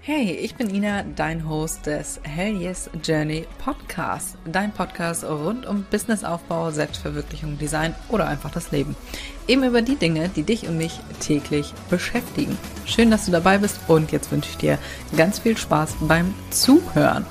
Hey, ich bin Ina, dein Host des Hell Yes Journey Podcast. Dein Podcast rund um Businessaufbau, Selbstverwirklichung, Design oder einfach das Leben. Eben über die Dinge, die dich und mich täglich beschäftigen. Schön, dass du dabei bist und jetzt wünsche ich dir ganz viel Spaß beim Zuhören.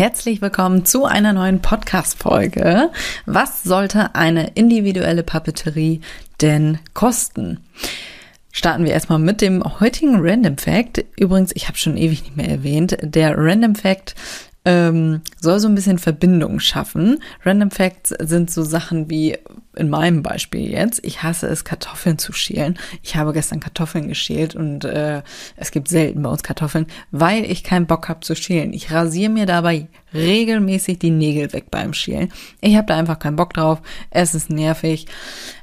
Herzlich willkommen zu einer neuen Podcast-Folge. Was sollte eine individuelle Papeterie denn kosten? Starten wir erstmal mit dem heutigen Random Fact. Übrigens, ich habe schon ewig nicht mehr erwähnt, der Random Fact ähm, soll so ein bisschen Verbindung schaffen. Random Facts sind so Sachen wie in meinem Beispiel jetzt, ich hasse es, Kartoffeln zu schälen. Ich habe gestern Kartoffeln geschält und äh, es gibt selten bei uns Kartoffeln, weil ich keinen Bock habe zu schälen. Ich rasiere mir dabei regelmäßig die Nägel weg beim Schälen. Ich habe da einfach keinen Bock drauf. Es ist nervig.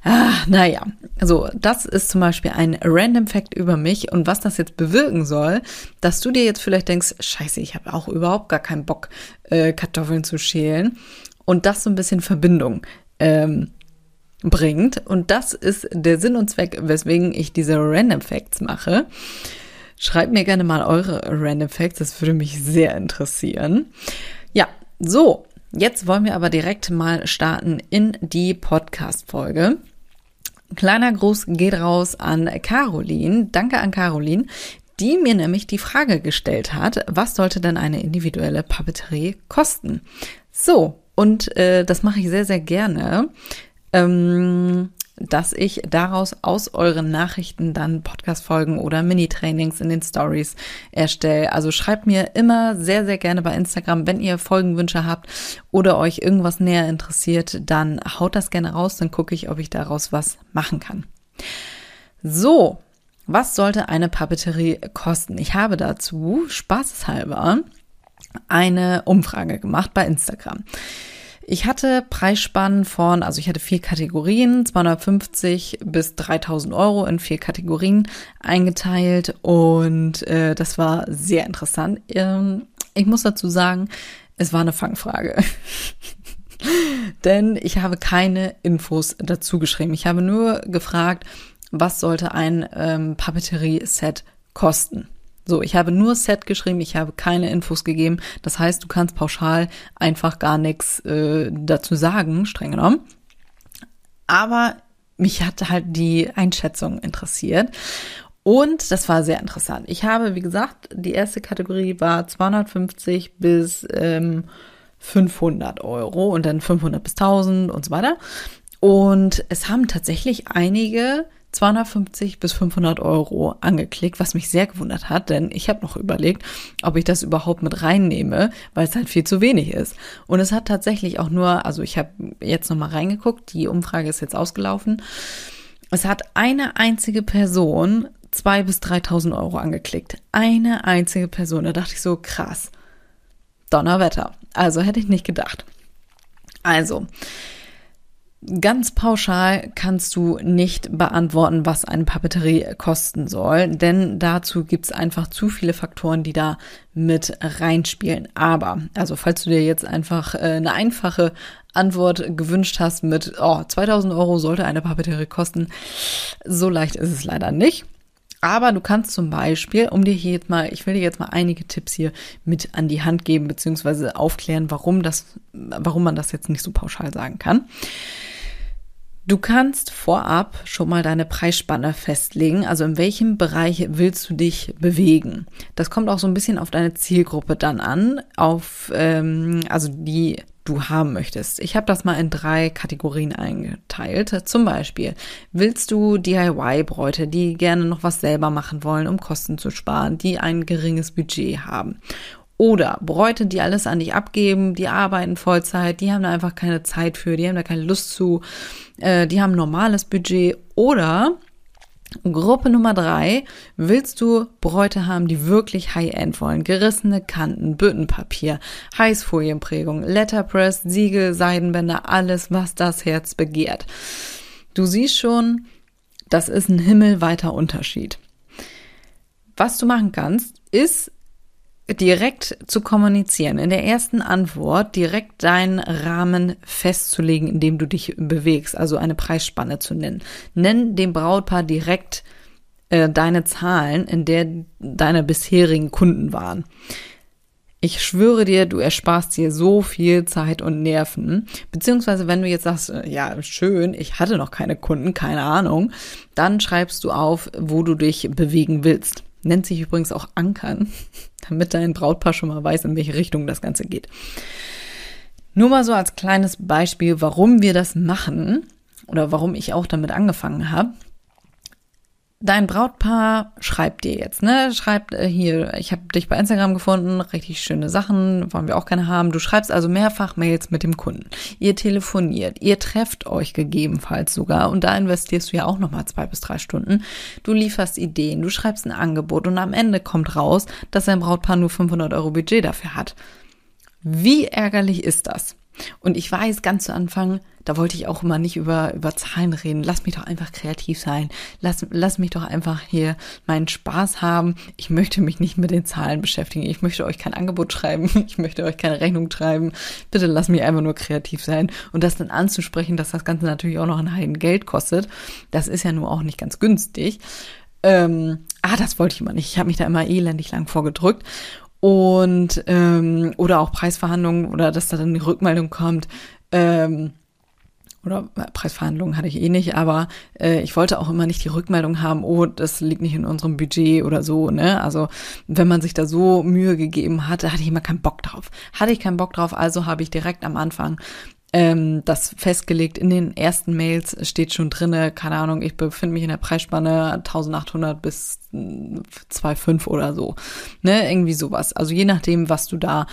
Ah, naja, so, das ist zum Beispiel ein Random Fact über mich und was das jetzt bewirken soll, dass du dir jetzt vielleicht denkst, scheiße, ich habe auch überhaupt gar keinen Bock, äh, Kartoffeln zu schälen und das so ein bisschen Verbindung ähm, bringt. Und das ist der Sinn und Zweck, weswegen ich diese Random Facts mache. Schreibt mir gerne mal eure Random Facts, das würde mich sehr interessieren. Ja, so, jetzt wollen wir aber direkt mal starten in die Podcast-Folge. Kleiner Gruß geht raus an Caroline. Danke an Caroline, die mir nämlich die Frage gestellt hat, was sollte denn eine individuelle Papeterie kosten? So, und äh, das mache ich sehr, sehr gerne ähm, dass ich daraus aus euren Nachrichten dann Podcast-Folgen oder Mini-Trainings in den Stories erstelle. Also schreibt mir immer sehr, sehr gerne bei Instagram, wenn ihr Folgenwünsche habt oder euch irgendwas näher interessiert, dann haut das gerne raus, dann gucke ich, ob ich daraus was machen kann. So, was sollte eine Papeterie kosten? Ich habe dazu spaßeshalber eine Umfrage gemacht bei Instagram. Ich hatte Preisspannen von, also ich hatte vier Kategorien, 250 bis 3000 Euro in vier Kategorien eingeteilt und äh, das war sehr interessant. Ähm, ich muss dazu sagen, es war eine Fangfrage. Denn ich habe keine Infos dazu geschrieben. Ich habe nur gefragt, was sollte ein ähm, Papeterie-Set kosten. So, ich habe nur Set geschrieben, ich habe keine Infos gegeben. Das heißt, du kannst pauschal einfach gar nichts äh, dazu sagen, streng genommen. Aber mich hat halt die Einschätzung interessiert. Und das war sehr interessant. Ich habe, wie gesagt, die erste Kategorie war 250 bis ähm, 500 Euro und dann 500 bis 1000 und so weiter. Und es haben tatsächlich einige 250 bis 500 Euro angeklickt, was mich sehr gewundert hat, denn ich habe noch überlegt, ob ich das überhaupt mit reinnehme, weil es halt viel zu wenig ist. Und es hat tatsächlich auch nur, also ich habe jetzt noch mal reingeguckt, die Umfrage ist jetzt ausgelaufen. Es hat eine einzige Person zwei bis 3.000 Euro angeklickt. Eine einzige Person. Da dachte ich so, krass. Donnerwetter. Also hätte ich nicht gedacht. Also, Ganz pauschal kannst du nicht beantworten, was eine Papeterie kosten soll, denn dazu gibt's einfach zu viele Faktoren, die da mit reinspielen. Aber, also falls du dir jetzt einfach äh, eine einfache Antwort gewünscht hast mit, oh, 2000 Euro sollte eine Papeterie kosten, so leicht ist es leider nicht. Aber du kannst zum Beispiel, um dir hier jetzt mal, ich will dir jetzt mal einige Tipps hier mit an die Hand geben, beziehungsweise aufklären, warum das, warum man das jetzt nicht so pauschal sagen kann. Du kannst vorab schon mal deine Preisspanne festlegen, also in welchem Bereich willst du dich bewegen. Das kommt auch so ein bisschen auf deine Zielgruppe dann an, auf ähm, also die du haben möchtest. Ich habe das mal in drei Kategorien eingeteilt. Zum Beispiel, willst du DIY-Bräute, die gerne noch was selber machen wollen, um Kosten zu sparen, die ein geringes Budget haben? Oder Bräute, die alles an dich abgeben, die arbeiten Vollzeit, die haben da einfach keine Zeit für, die haben da keine Lust zu, äh, die haben ein normales Budget. Oder Gruppe Nummer drei, willst du Bräute haben, die wirklich High-End wollen? Gerissene Kanten, Büttenpapier, Heißfolienprägung, Letterpress, Siegel, Seidenbänder, alles, was das Herz begehrt. Du siehst schon, das ist ein himmelweiter Unterschied. Was du machen kannst, ist direkt zu kommunizieren, in der ersten Antwort direkt deinen Rahmen festzulegen, in dem du dich bewegst, also eine Preisspanne zu nennen. Nenn dem Brautpaar direkt äh, deine Zahlen, in der deine bisherigen Kunden waren. Ich schwöre dir, du ersparst dir so viel Zeit und Nerven. Beziehungsweise, wenn du jetzt sagst, äh, ja, schön, ich hatte noch keine Kunden, keine Ahnung, dann schreibst du auf, wo du dich bewegen willst. Nennt sich übrigens auch Ankern, damit dein Brautpaar schon mal weiß, in welche Richtung das Ganze geht. Nur mal so als kleines Beispiel, warum wir das machen oder warum ich auch damit angefangen habe. Dein Brautpaar schreibt dir jetzt, ne? Schreibt äh, hier, ich habe dich bei Instagram gefunden, richtig schöne Sachen, wollen wir auch gerne haben. Du schreibst also mehrfach Mails mit dem Kunden. Ihr telefoniert, ihr trefft euch gegebenenfalls sogar und da investierst du ja auch nochmal zwei bis drei Stunden. Du lieferst Ideen, du schreibst ein Angebot und am Ende kommt raus, dass dein Brautpaar nur 500 Euro Budget dafür hat. Wie ärgerlich ist das? Und ich weiß, ganz zu Anfang, da wollte ich auch immer nicht über, über Zahlen reden. Lass mich doch einfach kreativ sein. Lass, lass mich doch einfach hier meinen Spaß haben. Ich möchte mich nicht mit den Zahlen beschäftigen. Ich möchte euch kein Angebot schreiben. Ich möchte euch keine Rechnung schreiben. Bitte lass mich einfach nur kreativ sein. Und das dann anzusprechen, dass das Ganze natürlich auch noch ein Heiden Geld kostet. Das ist ja nur auch nicht ganz günstig. Ähm, ah, das wollte ich immer nicht. Ich habe mich da immer elendig lang vorgedrückt und ähm, oder auch Preisverhandlungen oder dass da dann die Rückmeldung kommt. Ähm, oder Preisverhandlungen hatte ich eh nicht, aber äh, ich wollte auch immer nicht die Rückmeldung haben, oh, das liegt nicht in unserem Budget oder so, ne? Also wenn man sich da so Mühe gegeben hatte, hatte ich immer keinen Bock drauf. Hatte ich keinen Bock drauf, also habe ich direkt am Anfang ähm, das festgelegt. In den ersten Mails steht schon drinne, keine Ahnung, ich befinde mich in der Preisspanne 1800 bis 2,5 hm, oder so. Ne, irgendwie sowas. Also je nachdem, was du da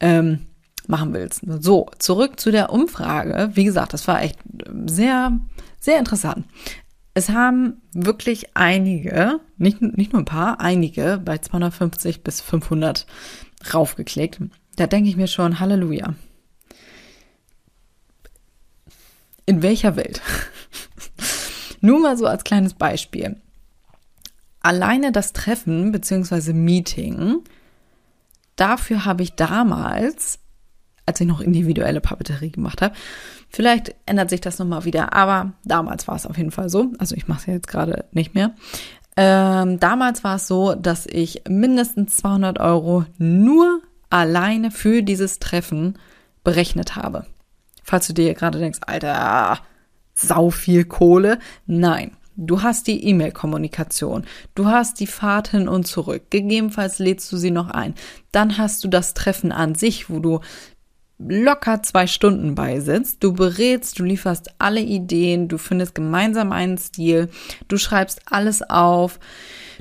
ähm, machen willst. So, zurück zu der Umfrage. Wie gesagt, das war echt sehr, sehr interessant. Es haben wirklich einige, nicht, nicht nur ein paar, einige bei 250 bis 500 raufgeklickt. Da denke ich mir schon, Halleluja. In welcher Welt? Nur mal so als kleines Beispiel. Alleine das Treffen bzw. Meeting, dafür habe ich damals, als ich noch individuelle Papeterie gemacht habe, vielleicht ändert sich das nochmal wieder, aber damals war es auf jeden Fall so. Also ich mache es ja jetzt gerade nicht mehr. Ähm, damals war es so, dass ich mindestens 200 Euro nur alleine für dieses Treffen berechnet habe. Falls du dir gerade denkst, Alter, sau viel Kohle. Nein. Du hast die E-Mail-Kommunikation, du hast die Fahrt hin und zurück, gegebenenfalls lädst du sie noch ein. Dann hast du das Treffen an sich, wo du locker zwei Stunden beisitzt, du berätst, du lieferst alle Ideen, du findest gemeinsam einen Stil, du schreibst alles auf,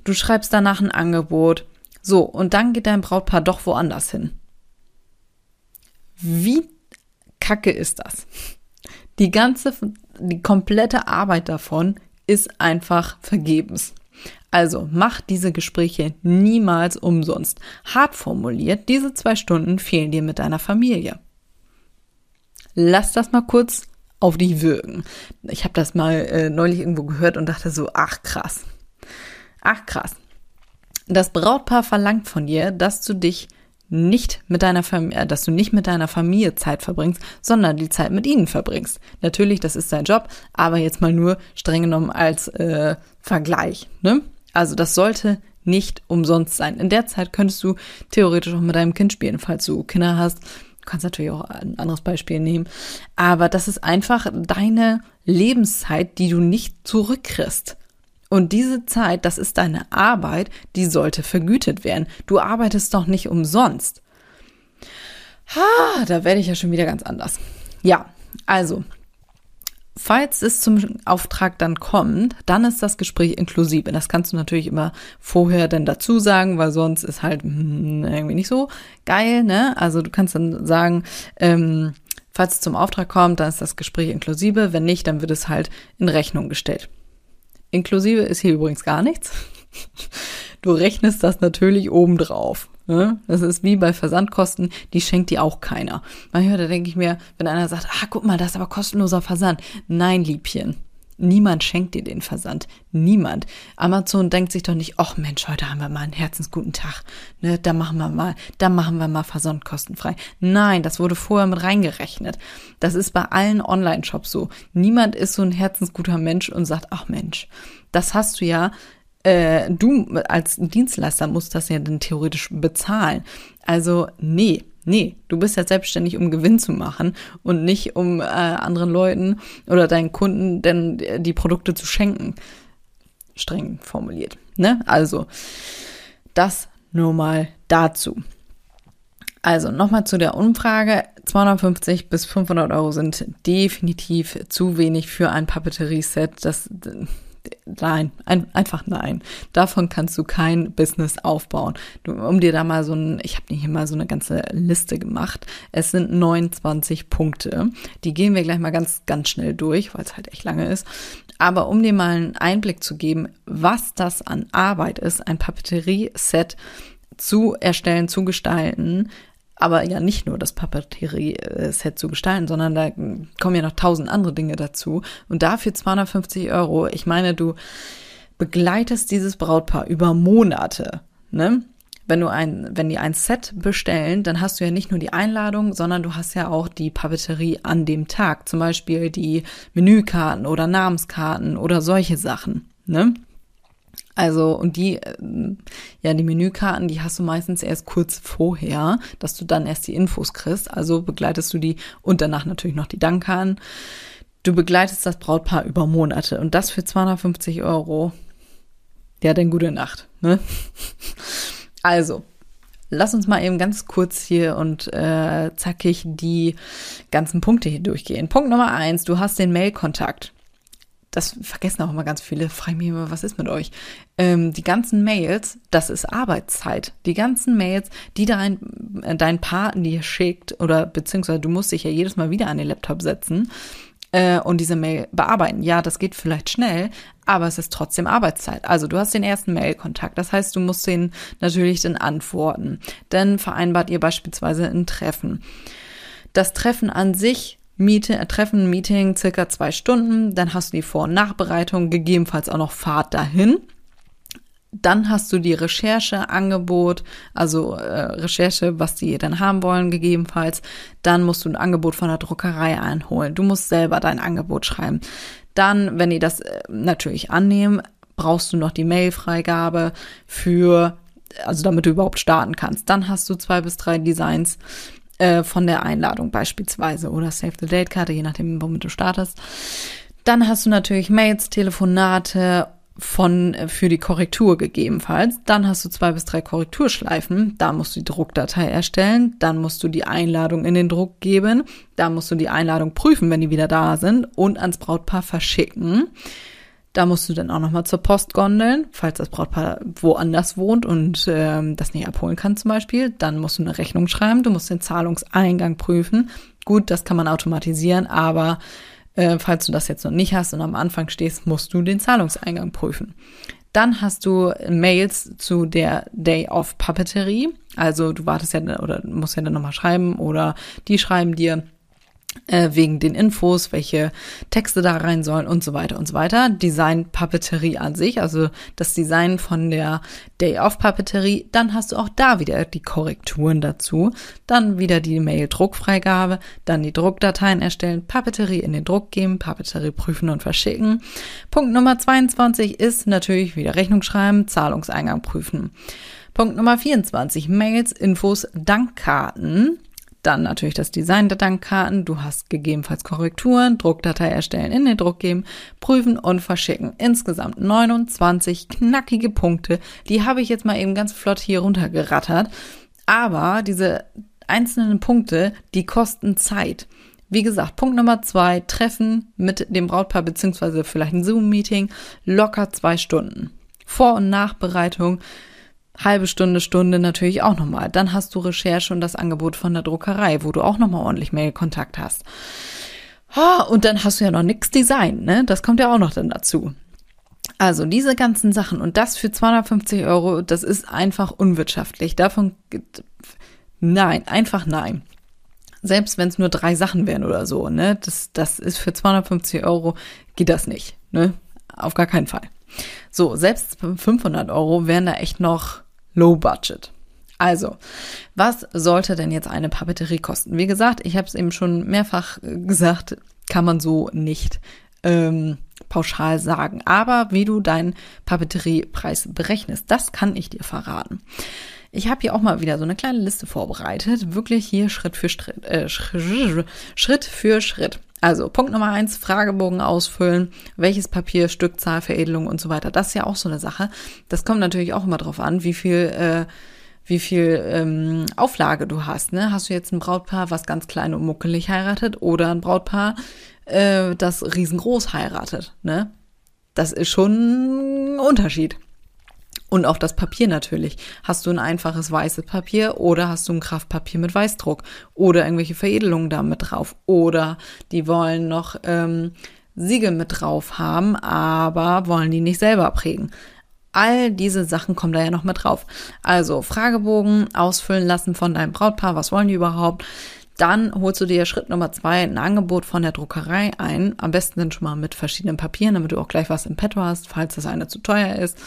du schreibst danach ein Angebot. So, und dann geht dein Brautpaar doch woanders hin. Wie kacke ist das? Die ganze, die komplette Arbeit davon ist einfach vergebens. Also mach diese Gespräche niemals umsonst. Hart formuliert, diese zwei Stunden fehlen dir mit deiner Familie. Lass das mal kurz auf dich wirken. Ich habe das mal äh, neulich irgendwo gehört und dachte so, ach krass. Ach krass. Das Brautpaar verlangt von dir, dass du dich nicht mit deiner Familie, äh, dass du nicht mit deiner Familie Zeit verbringst, sondern die Zeit mit ihnen verbringst. Natürlich, das ist dein Job, aber jetzt mal nur streng genommen als äh, Vergleich. Ne? Also das sollte nicht umsonst sein. In der Zeit könntest du theoretisch auch mit deinem Kind spielen, falls du Kinder hast. Du kannst natürlich auch ein anderes Beispiel nehmen. Aber das ist einfach deine Lebenszeit, die du nicht zurückkriegst. Und diese Zeit, das ist deine Arbeit, die sollte vergütet werden. Du arbeitest doch nicht umsonst. Ha, da werde ich ja schon wieder ganz anders. Ja, also, falls es zum Auftrag dann kommt, dann ist das Gespräch inklusive. Das kannst du natürlich immer vorher dann dazu sagen, weil sonst ist halt hm, irgendwie nicht so geil, ne? Also du kannst dann sagen, ähm, falls es zum Auftrag kommt, dann ist das Gespräch inklusive. Wenn nicht, dann wird es halt in Rechnung gestellt. Inklusive ist hier übrigens gar nichts. Du rechnest das natürlich obendrauf. Ne? Das ist wie bei Versandkosten, die schenkt dir auch keiner. Manchmal da denke ich mir, wenn einer sagt, ah, guck mal, das ist aber kostenloser Versand. Nein, Liebchen. Niemand schenkt dir den Versand. Niemand. Amazon denkt sich doch nicht, ach Mensch, heute haben wir mal einen herzensguten Tag. Ne, da machen wir mal, da machen wir mal Versand kostenfrei. Nein, das wurde vorher mit reingerechnet. Das ist bei allen Online-Shops so. Niemand ist so ein herzensguter Mensch und sagt, ach Mensch, das hast du ja äh, du als Dienstleister musst das ja dann theoretisch bezahlen. Also nee, nee, du bist ja selbstständig, um Gewinn zu machen und nicht um äh, anderen Leuten oder deinen Kunden denn die Produkte zu schenken. Streng formuliert. Ne? Also, das nur mal dazu. Also nochmal zu der Umfrage. 250 bis 500 Euro sind definitiv zu wenig für ein Papeterie-Set. Das nein, ein, einfach nein. Davon kannst du kein Business aufbauen. Du, um dir da mal so ein, ich habe hier mal so eine ganze Liste gemacht. Es sind 29 Punkte. Die gehen wir gleich mal ganz, ganz schnell durch, weil es halt echt lange ist. Aber um dir mal einen Einblick zu geben, was das an Arbeit ist, ein Papeterie-Set zu erstellen, zu gestalten, aber ja nicht nur das Papeterie-Set zu gestalten, sondern da kommen ja noch tausend andere Dinge dazu. Und dafür 250 Euro, ich meine, du begleitest dieses Brautpaar über Monate, ne? Wenn du ein, wenn die ein Set bestellen, dann hast du ja nicht nur die Einladung, sondern du hast ja auch die Papeterie an dem Tag. Zum Beispiel die Menükarten oder Namenskarten oder solche Sachen, ne? Also, und die, äh, ja, die Menükarten, die hast du meistens erst kurz vorher, dass du dann erst die Infos kriegst. Also begleitest du die und danach natürlich noch die Dankkarten. Du begleitest das Brautpaar über Monate und das für 250 Euro. Ja, denn gute Nacht, ne? Also, lass uns mal eben ganz kurz hier und äh, zackig die ganzen Punkte hier durchgehen. Punkt Nummer eins, du hast den Mailkontakt das vergessen auch immer ganz viele, frage mich immer, was ist mit euch? Ähm, die ganzen Mails, das ist Arbeitszeit. Die ganzen Mails, die dein, äh, dein Partner dir schickt, oder beziehungsweise du musst dich ja jedes Mal wieder an den Laptop setzen äh, und diese Mail bearbeiten. Ja, das geht vielleicht schnell, aber es ist trotzdem Arbeitszeit. Also du hast den ersten Mailkontakt, das heißt, du musst den natürlich dann antworten. Dann vereinbart ihr beispielsweise ein Treffen. Das Treffen an sich Miete, äh, Treffen, Meeting, circa zwei Stunden. Dann hast du die Vor- und Nachbereitung, gegebenenfalls auch noch Fahrt dahin. Dann hast du die Recherche, Angebot, also äh, Recherche, was die dann haben wollen, gegebenenfalls. Dann musst du ein Angebot von der Druckerei einholen. Du musst selber dein Angebot schreiben. Dann, wenn die das äh, natürlich annehmen, brauchst du noch die Mailfreigabe für, also damit du überhaupt starten kannst. Dann hast du zwei bis drei Designs äh, von der Einladung beispielsweise oder Save the Date Karte, je nachdem, womit du startest. Dann hast du natürlich Mails, Telefonate von äh, für die Korrektur gegebenenfalls. Dann hast du zwei bis drei Korrekturschleifen. Da musst du die Druckdatei erstellen. Dann musst du die Einladung in den Druck geben. Da musst du die Einladung prüfen, wenn die wieder da sind und ans Brautpaar verschicken. Da musst du dann auch nochmal zur Post gondeln, falls das Brautpaar woanders wohnt und ähm, das nicht abholen kann zum Beispiel. Dann musst du eine Rechnung schreiben, du musst den Zahlungseingang prüfen. Gut, das kann man automatisieren, aber äh, falls du das jetzt noch nicht hast und am Anfang stehst, musst du den Zahlungseingang prüfen. Dann hast du Mails zu der Day of Papeterie. Also du wartest ja oder musst ja dann nochmal schreiben oder die schreiben dir, wegen den Infos, welche Texte da rein sollen und so weiter und so weiter. Design Papeterie an sich, also das Design von der Day of Papeterie, dann hast du auch da wieder die Korrekturen dazu, dann wieder die Mail-Druckfreigabe, dann die Druckdateien erstellen, Papeterie in den Druck geben, Papeterie prüfen und verschicken. Punkt Nummer 22 ist natürlich wieder Rechnung schreiben, Zahlungseingang prüfen. Punkt Nummer 24, Mails, Infos, Dankkarten. Dann natürlich das Design der Dankkarten. Du hast gegebenenfalls Korrekturen, Druckdatei erstellen, in den Druck geben, prüfen und verschicken. Insgesamt 29 knackige Punkte. Die habe ich jetzt mal eben ganz flott hier runtergerattert. Aber diese einzelnen Punkte, die kosten Zeit. Wie gesagt, Punkt Nummer zwei, Treffen mit dem Brautpaar beziehungsweise vielleicht ein Zoom-Meeting, locker zwei Stunden. Vor- und Nachbereitung, halbe Stunde, Stunde natürlich auch nochmal. Dann hast du Recherche und das Angebot von der Druckerei, wo du auch nochmal ordentlich Mail-Kontakt hast. und dann hast du ja noch nix Design, ne? Das kommt ja auch noch dann dazu. Also diese ganzen Sachen und das für 250 Euro, das ist einfach unwirtschaftlich. Davon, nein, einfach nein. selbst wenn es nur drei Sachen wären oder so, ne, das, das ist für 250 Euro, geht das nicht, ne, auf gar keinen Fall. So, selbst 500 Euro wären da echt noch low budget. Also, was sollte denn jetzt eine Papeterie kosten? Wie gesagt, ich habe es eben schon mehrfach gesagt, kann man so nicht ähm, pauschal sagen. Aber wie du deinen Papeteriepreis berechnest, das kann ich dir verraten. Ich habe hier auch mal wieder so eine kleine Liste vorbereitet, wirklich hier Schritt für Schritt, äh, Schritt für Schritt. Also Punkt Nummer eins, Fragebogen ausfüllen, welches Papier, Stückzahl, Veredelung und so weiter. Das ist ja auch so eine Sache. Das kommt natürlich auch immer drauf an, wie viel, äh, wie viel ähm, Auflage du hast. Ne? Hast du jetzt ein Brautpaar, was ganz klein und muckelig heiratet, oder ein Brautpaar, äh, das riesengroß heiratet? Ne? Das ist schon ein Unterschied. Und auch das Papier natürlich. Hast du ein einfaches weißes Papier oder hast du ein Kraftpapier mit Weißdruck oder irgendwelche Veredelungen da mit drauf oder die wollen noch ähm, Siegel mit drauf haben, aber wollen die nicht selber prägen. All diese Sachen kommen da ja noch mit drauf. Also Fragebogen ausfüllen lassen von deinem Brautpaar. Was wollen die überhaupt? Dann holst du dir Schritt Nummer zwei ein Angebot von der Druckerei ein. Am besten dann schon mal mit verschiedenen Papieren, damit du auch gleich was im Petto hast, falls das eine zu teuer ist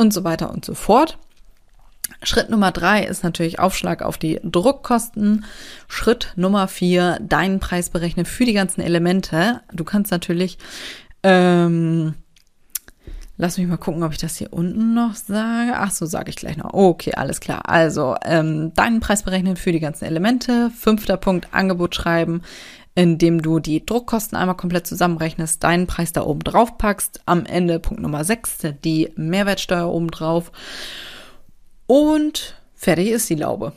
und so weiter und so fort. Schritt Nummer drei ist natürlich Aufschlag auf die Druckkosten. Schritt Nummer vier, deinen Preis berechnen für die ganzen Elemente. Du kannst natürlich ähm, Lass mich mal gucken, ob ich das hier unten noch sage. Ach so, sage ich gleich noch. Okay, alles klar. Also, ähm, deinen Preis berechnen für die ganzen Elemente. Fünfter Punkt, Angebot schreiben, indem du die Druckkosten einmal komplett zusammenrechnest, deinen Preis da oben drauf packst. Am Ende Punkt Nummer sechs, die Mehrwertsteuer oben drauf. Und fertig ist die Laube.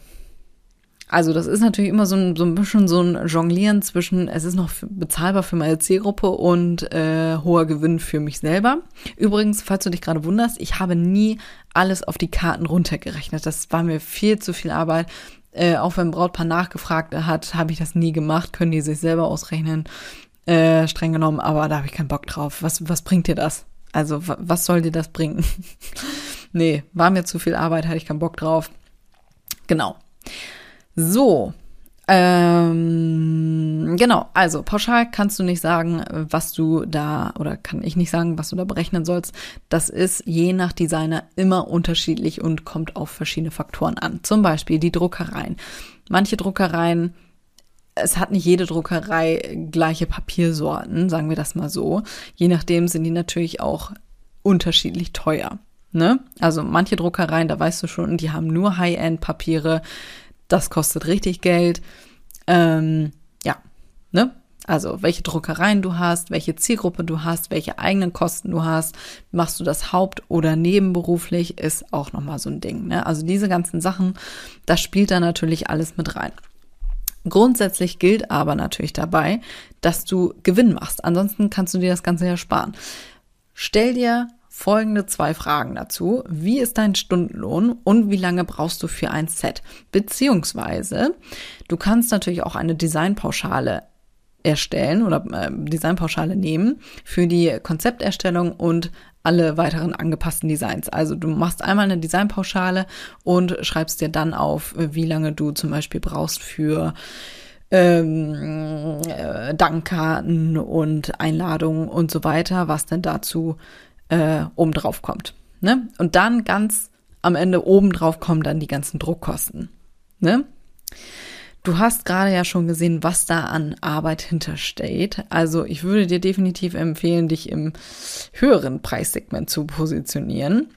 Also das ist natürlich immer so ein, so ein bisschen so ein Jonglieren zwischen, es ist noch bezahlbar für meine Zielgruppe und äh, hoher Gewinn für mich selber. Übrigens, falls du dich gerade wunderst, ich habe nie alles auf die Karten runtergerechnet. Das war mir viel zu viel Arbeit. Äh, auch wenn Brautpaar nachgefragt hat, habe ich das nie gemacht, können die sich selber ausrechnen, äh, streng genommen, aber da habe ich keinen Bock drauf. Was, was bringt dir das? Also, was soll dir das bringen? nee, war mir zu viel Arbeit, hatte ich keinen Bock drauf. Genau. So, ähm, genau, also pauschal kannst du nicht sagen, was du da, oder kann ich nicht sagen, was du da berechnen sollst. Das ist je nach Designer immer unterschiedlich und kommt auf verschiedene Faktoren an. Zum Beispiel die Druckereien. Manche Druckereien, es hat nicht jede Druckerei gleiche Papiersorten, sagen wir das mal so. Je nachdem sind die natürlich auch unterschiedlich teuer. Ne? Also manche Druckereien, da weißt du schon, die haben nur High-End-Papiere das kostet richtig Geld. Ähm, ja, ne? Also welche Druckereien du hast, welche Zielgruppe du hast, welche eigenen Kosten du hast, machst du das haupt- oder nebenberuflich, ist auch nochmal so ein Ding. Ne? Also diese ganzen Sachen, das spielt da natürlich alles mit rein. Grundsätzlich gilt aber natürlich dabei, dass du Gewinn machst. Ansonsten kannst du dir das Ganze ja sparen. Stell dir folgende zwei Fragen dazu. Wie ist dein Stundenlohn und wie lange brauchst du für ein Set? Beziehungsweise, du kannst natürlich auch eine Designpauschale erstellen oder äh, Designpauschale nehmen für die Konzepterstellung und alle weiteren angepassten Designs. Also du machst einmal eine Designpauschale und schreibst dir dann auf, wie lange du zum Beispiel brauchst für ähm, äh, Dankkarten und Einladungen und so weiter, was denn dazu äh, obendrauf kommt. Ne? Und dann ganz am Ende obendrauf kommen dann die ganzen Druckkosten. Ne? Du hast gerade ja schon gesehen, was da an Arbeit hintersteht. Also ich würde dir definitiv empfehlen, dich im höheren Preissegment zu positionieren.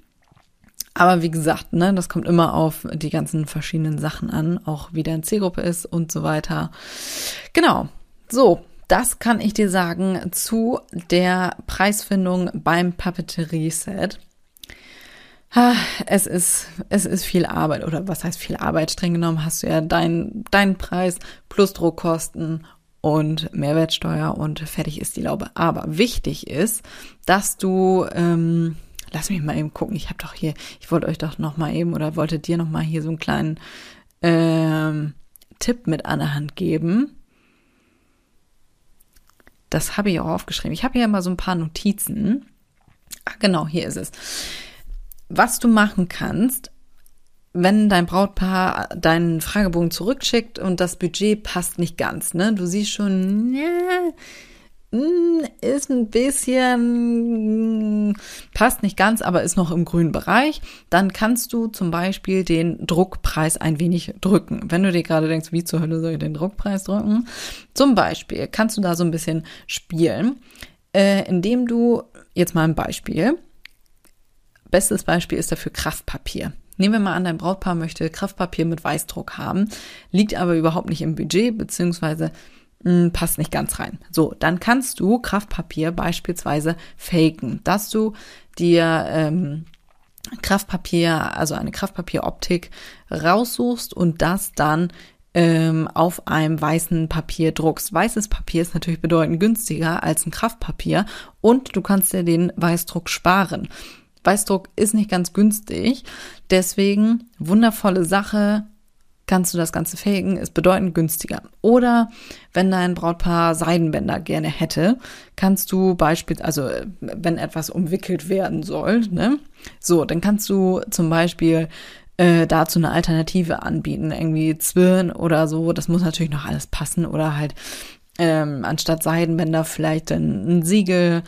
Aber wie gesagt, ne, das kommt immer auf die ganzen verschiedenen Sachen an, auch wie deine Zielgruppe ist und so weiter. Genau. So, das kann ich dir sagen zu der Preisfindung beim Papeterie-Set. Es ist, es ist viel Arbeit, oder was heißt viel Arbeit? Streng genommen hast du ja deinen dein Preis plus Druckkosten und Mehrwertsteuer und fertig ist die Laube. Aber wichtig ist, dass du, ähm, lass mich mal eben gucken, ich habe doch hier, ich wollte euch doch noch mal eben oder wollte dir noch mal hier so einen kleinen ähm, Tipp mit an der Hand geben. Das habe ich auch aufgeschrieben. Ich habe hier immer so ein paar Notizen. Ah, genau, hier ist es. Was du machen kannst, wenn dein Brautpaar deinen Fragebogen zurückschickt und das Budget passt nicht ganz, ne? Du siehst schon, ja, ist ein bisschen, passt nicht ganz, aber ist noch im grünen Bereich, dann kannst du zum Beispiel den Druckpreis ein wenig drücken. Wenn du dir gerade denkst, wie zur Hölle soll ich den Druckpreis drücken? Zum Beispiel kannst du da so ein bisschen spielen, äh, indem du, jetzt mal ein Beispiel, bestes Beispiel ist dafür Kraftpapier. Nehmen wir mal an, dein Brautpaar möchte Kraftpapier mit Weißdruck haben, liegt aber überhaupt nicht im Budget, beziehungsweise hm, passt nicht ganz rein. So, dann kannst du Kraftpapier beispielsweise faken, dass du dir ähm, Kraftpapier, also eine Kraftpapieroptik raussuchst und das dann ähm, auf einem weißen Papier druckst. Weißes Papier ist natürlich bedeutend günstiger als ein Kraftpapier und du kannst dir den Weißdruck sparen. Weißdruck ist nicht ganz günstig, deswegen wundervolle Sache, kannst du das Ganze faken, ist bedeutend günstiger. Oder wenn dein Brautpaar Seidenbänder gerne hätte, kannst du beispielsweise, also wenn etwas umwickelt werden soll, ne? So, dann kannst du zum Beispiel äh, dazu eine Alternative anbieten, irgendwie Zwirn oder so. Das muss natürlich noch alles passen oder halt ähm, anstatt Seidenbänder vielleicht ein, ein Siegel,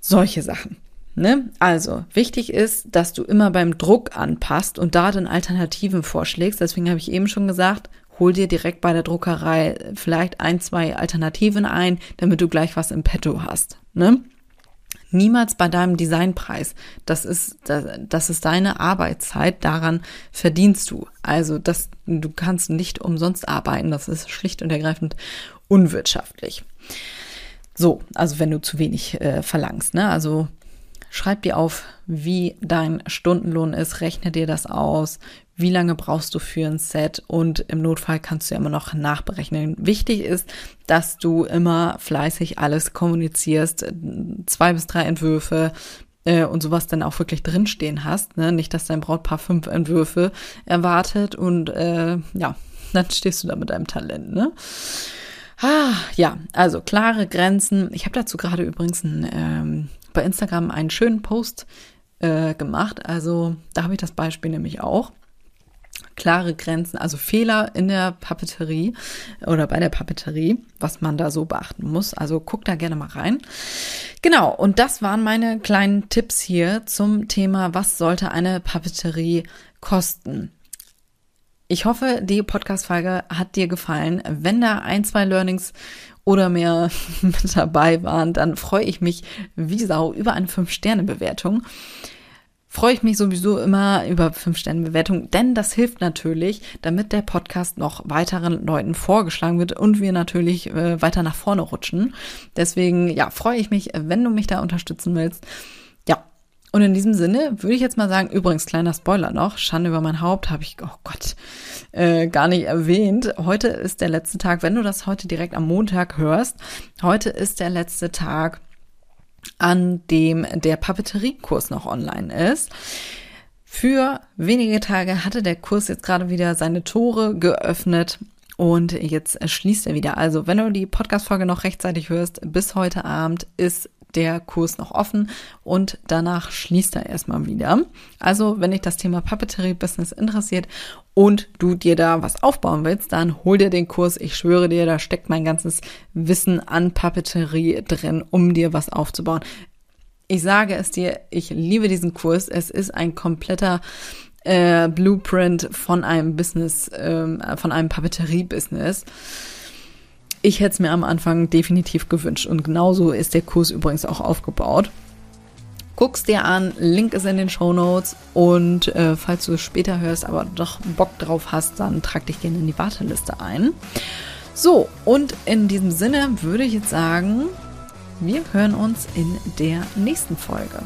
solche Sachen. Ne? Also, wichtig ist, dass du immer beim Druck anpasst und da dann Alternativen vorschlägst. Deswegen habe ich eben schon gesagt, hol dir direkt bei der Druckerei vielleicht ein, zwei Alternativen ein, damit du gleich was im Petto hast. Ne? Niemals bei deinem Designpreis. Das ist, das ist deine Arbeitszeit. Daran verdienst du. Also, das, du kannst nicht umsonst arbeiten. Das ist schlicht und ergreifend unwirtschaftlich. So, also wenn du zu wenig äh, verlangst, ne? Also Schreib dir auf, wie dein Stundenlohn ist, rechne dir das aus, wie lange brauchst du für ein Set und im Notfall kannst du ja immer noch nachberechnen. Wichtig ist, dass du immer fleißig alles kommunizierst, zwei bis drei Entwürfe äh, und sowas dann auch wirklich drinstehen hast. Ne? Nicht, dass dein Brautpaar fünf Entwürfe erwartet und äh, ja, dann stehst du da mit deinem Talent. Ne? Ah, ja, also klare Grenzen. Ich habe dazu gerade übrigens ein ähm, bei Instagram einen schönen Post äh, gemacht. Also da habe ich das Beispiel nämlich auch. Klare Grenzen, also Fehler in der Papeterie oder bei der Papeterie, was man da so beachten muss. Also guck da gerne mal rein. Genau, und das waren meine kleinen Tipps hier zum Thema, was sollte eine Papeterie kosten. Ich hoffe, die Podcast-Folge hat dir gefallen. Wenn da ein, zwei Learnings oder mehr mit dabei waren, dann freue ich mich wie Sau über eine 5-Sterne-Bewertung. Freue ich mich sowieso immer über 5-Sterne-Bewertung, denn das hilft natürlich, damit der Podcast noch weiteren Leuten vorgeschlagen wird und wir natürlich äh, weiter nach vorne rutschen. Deswegen, ja, freue ich mich, wenn du mich da unterstützen willst. Und in diesem Sinne würde ich jetzt mal sagen, übrigens kleiner Spoiler noch, Schande über mein Haupt habe ich, oh Gott, äh, gar nicht erwähnt. Heute ist der letzte Tag, wenn du das heute direkt am Montag hörst, heute ist der letzte Tag, an dem der Papeteriekurs noch online ist. Für wenige Tage hatte der Kurs jetzt gerade wieder seine Tore geöffnet und jetzt schließt er wieder. Also, wenn du die Podcast-Folge noch rechtzeitig hörst, bis heute Abend ist der Kurs noch offen und danach schließt er erstmal wieder. Also, wenn dich das Thema Papeterie Business interessiert und du dir da was aufbauen willst, dann hol dir den Kurs. Ich schwöre dir, da steckt mein ganzes Wissen an Papeterie drin, um dir was aufzubauen. Ich sage es dir, ich liebe diesen Kurs. Es ist ein kompletter äh, Blueprint von einem Business, äh, von einem Papeterie-Business. Ich hätte es mir am Anfang definitiv gewünscht und genauso ist der Kurs übrigens auch aufgebaut. Guck's dir an, Link ist in den Show Notes und äh, falls du es später hörst, aber doch Bock drauf hast, dann trag dich gerne in die Warteliste ein. So, und in diesem Sinne würde ich jetzt sagen, wir hören uns in der nächsten Folge.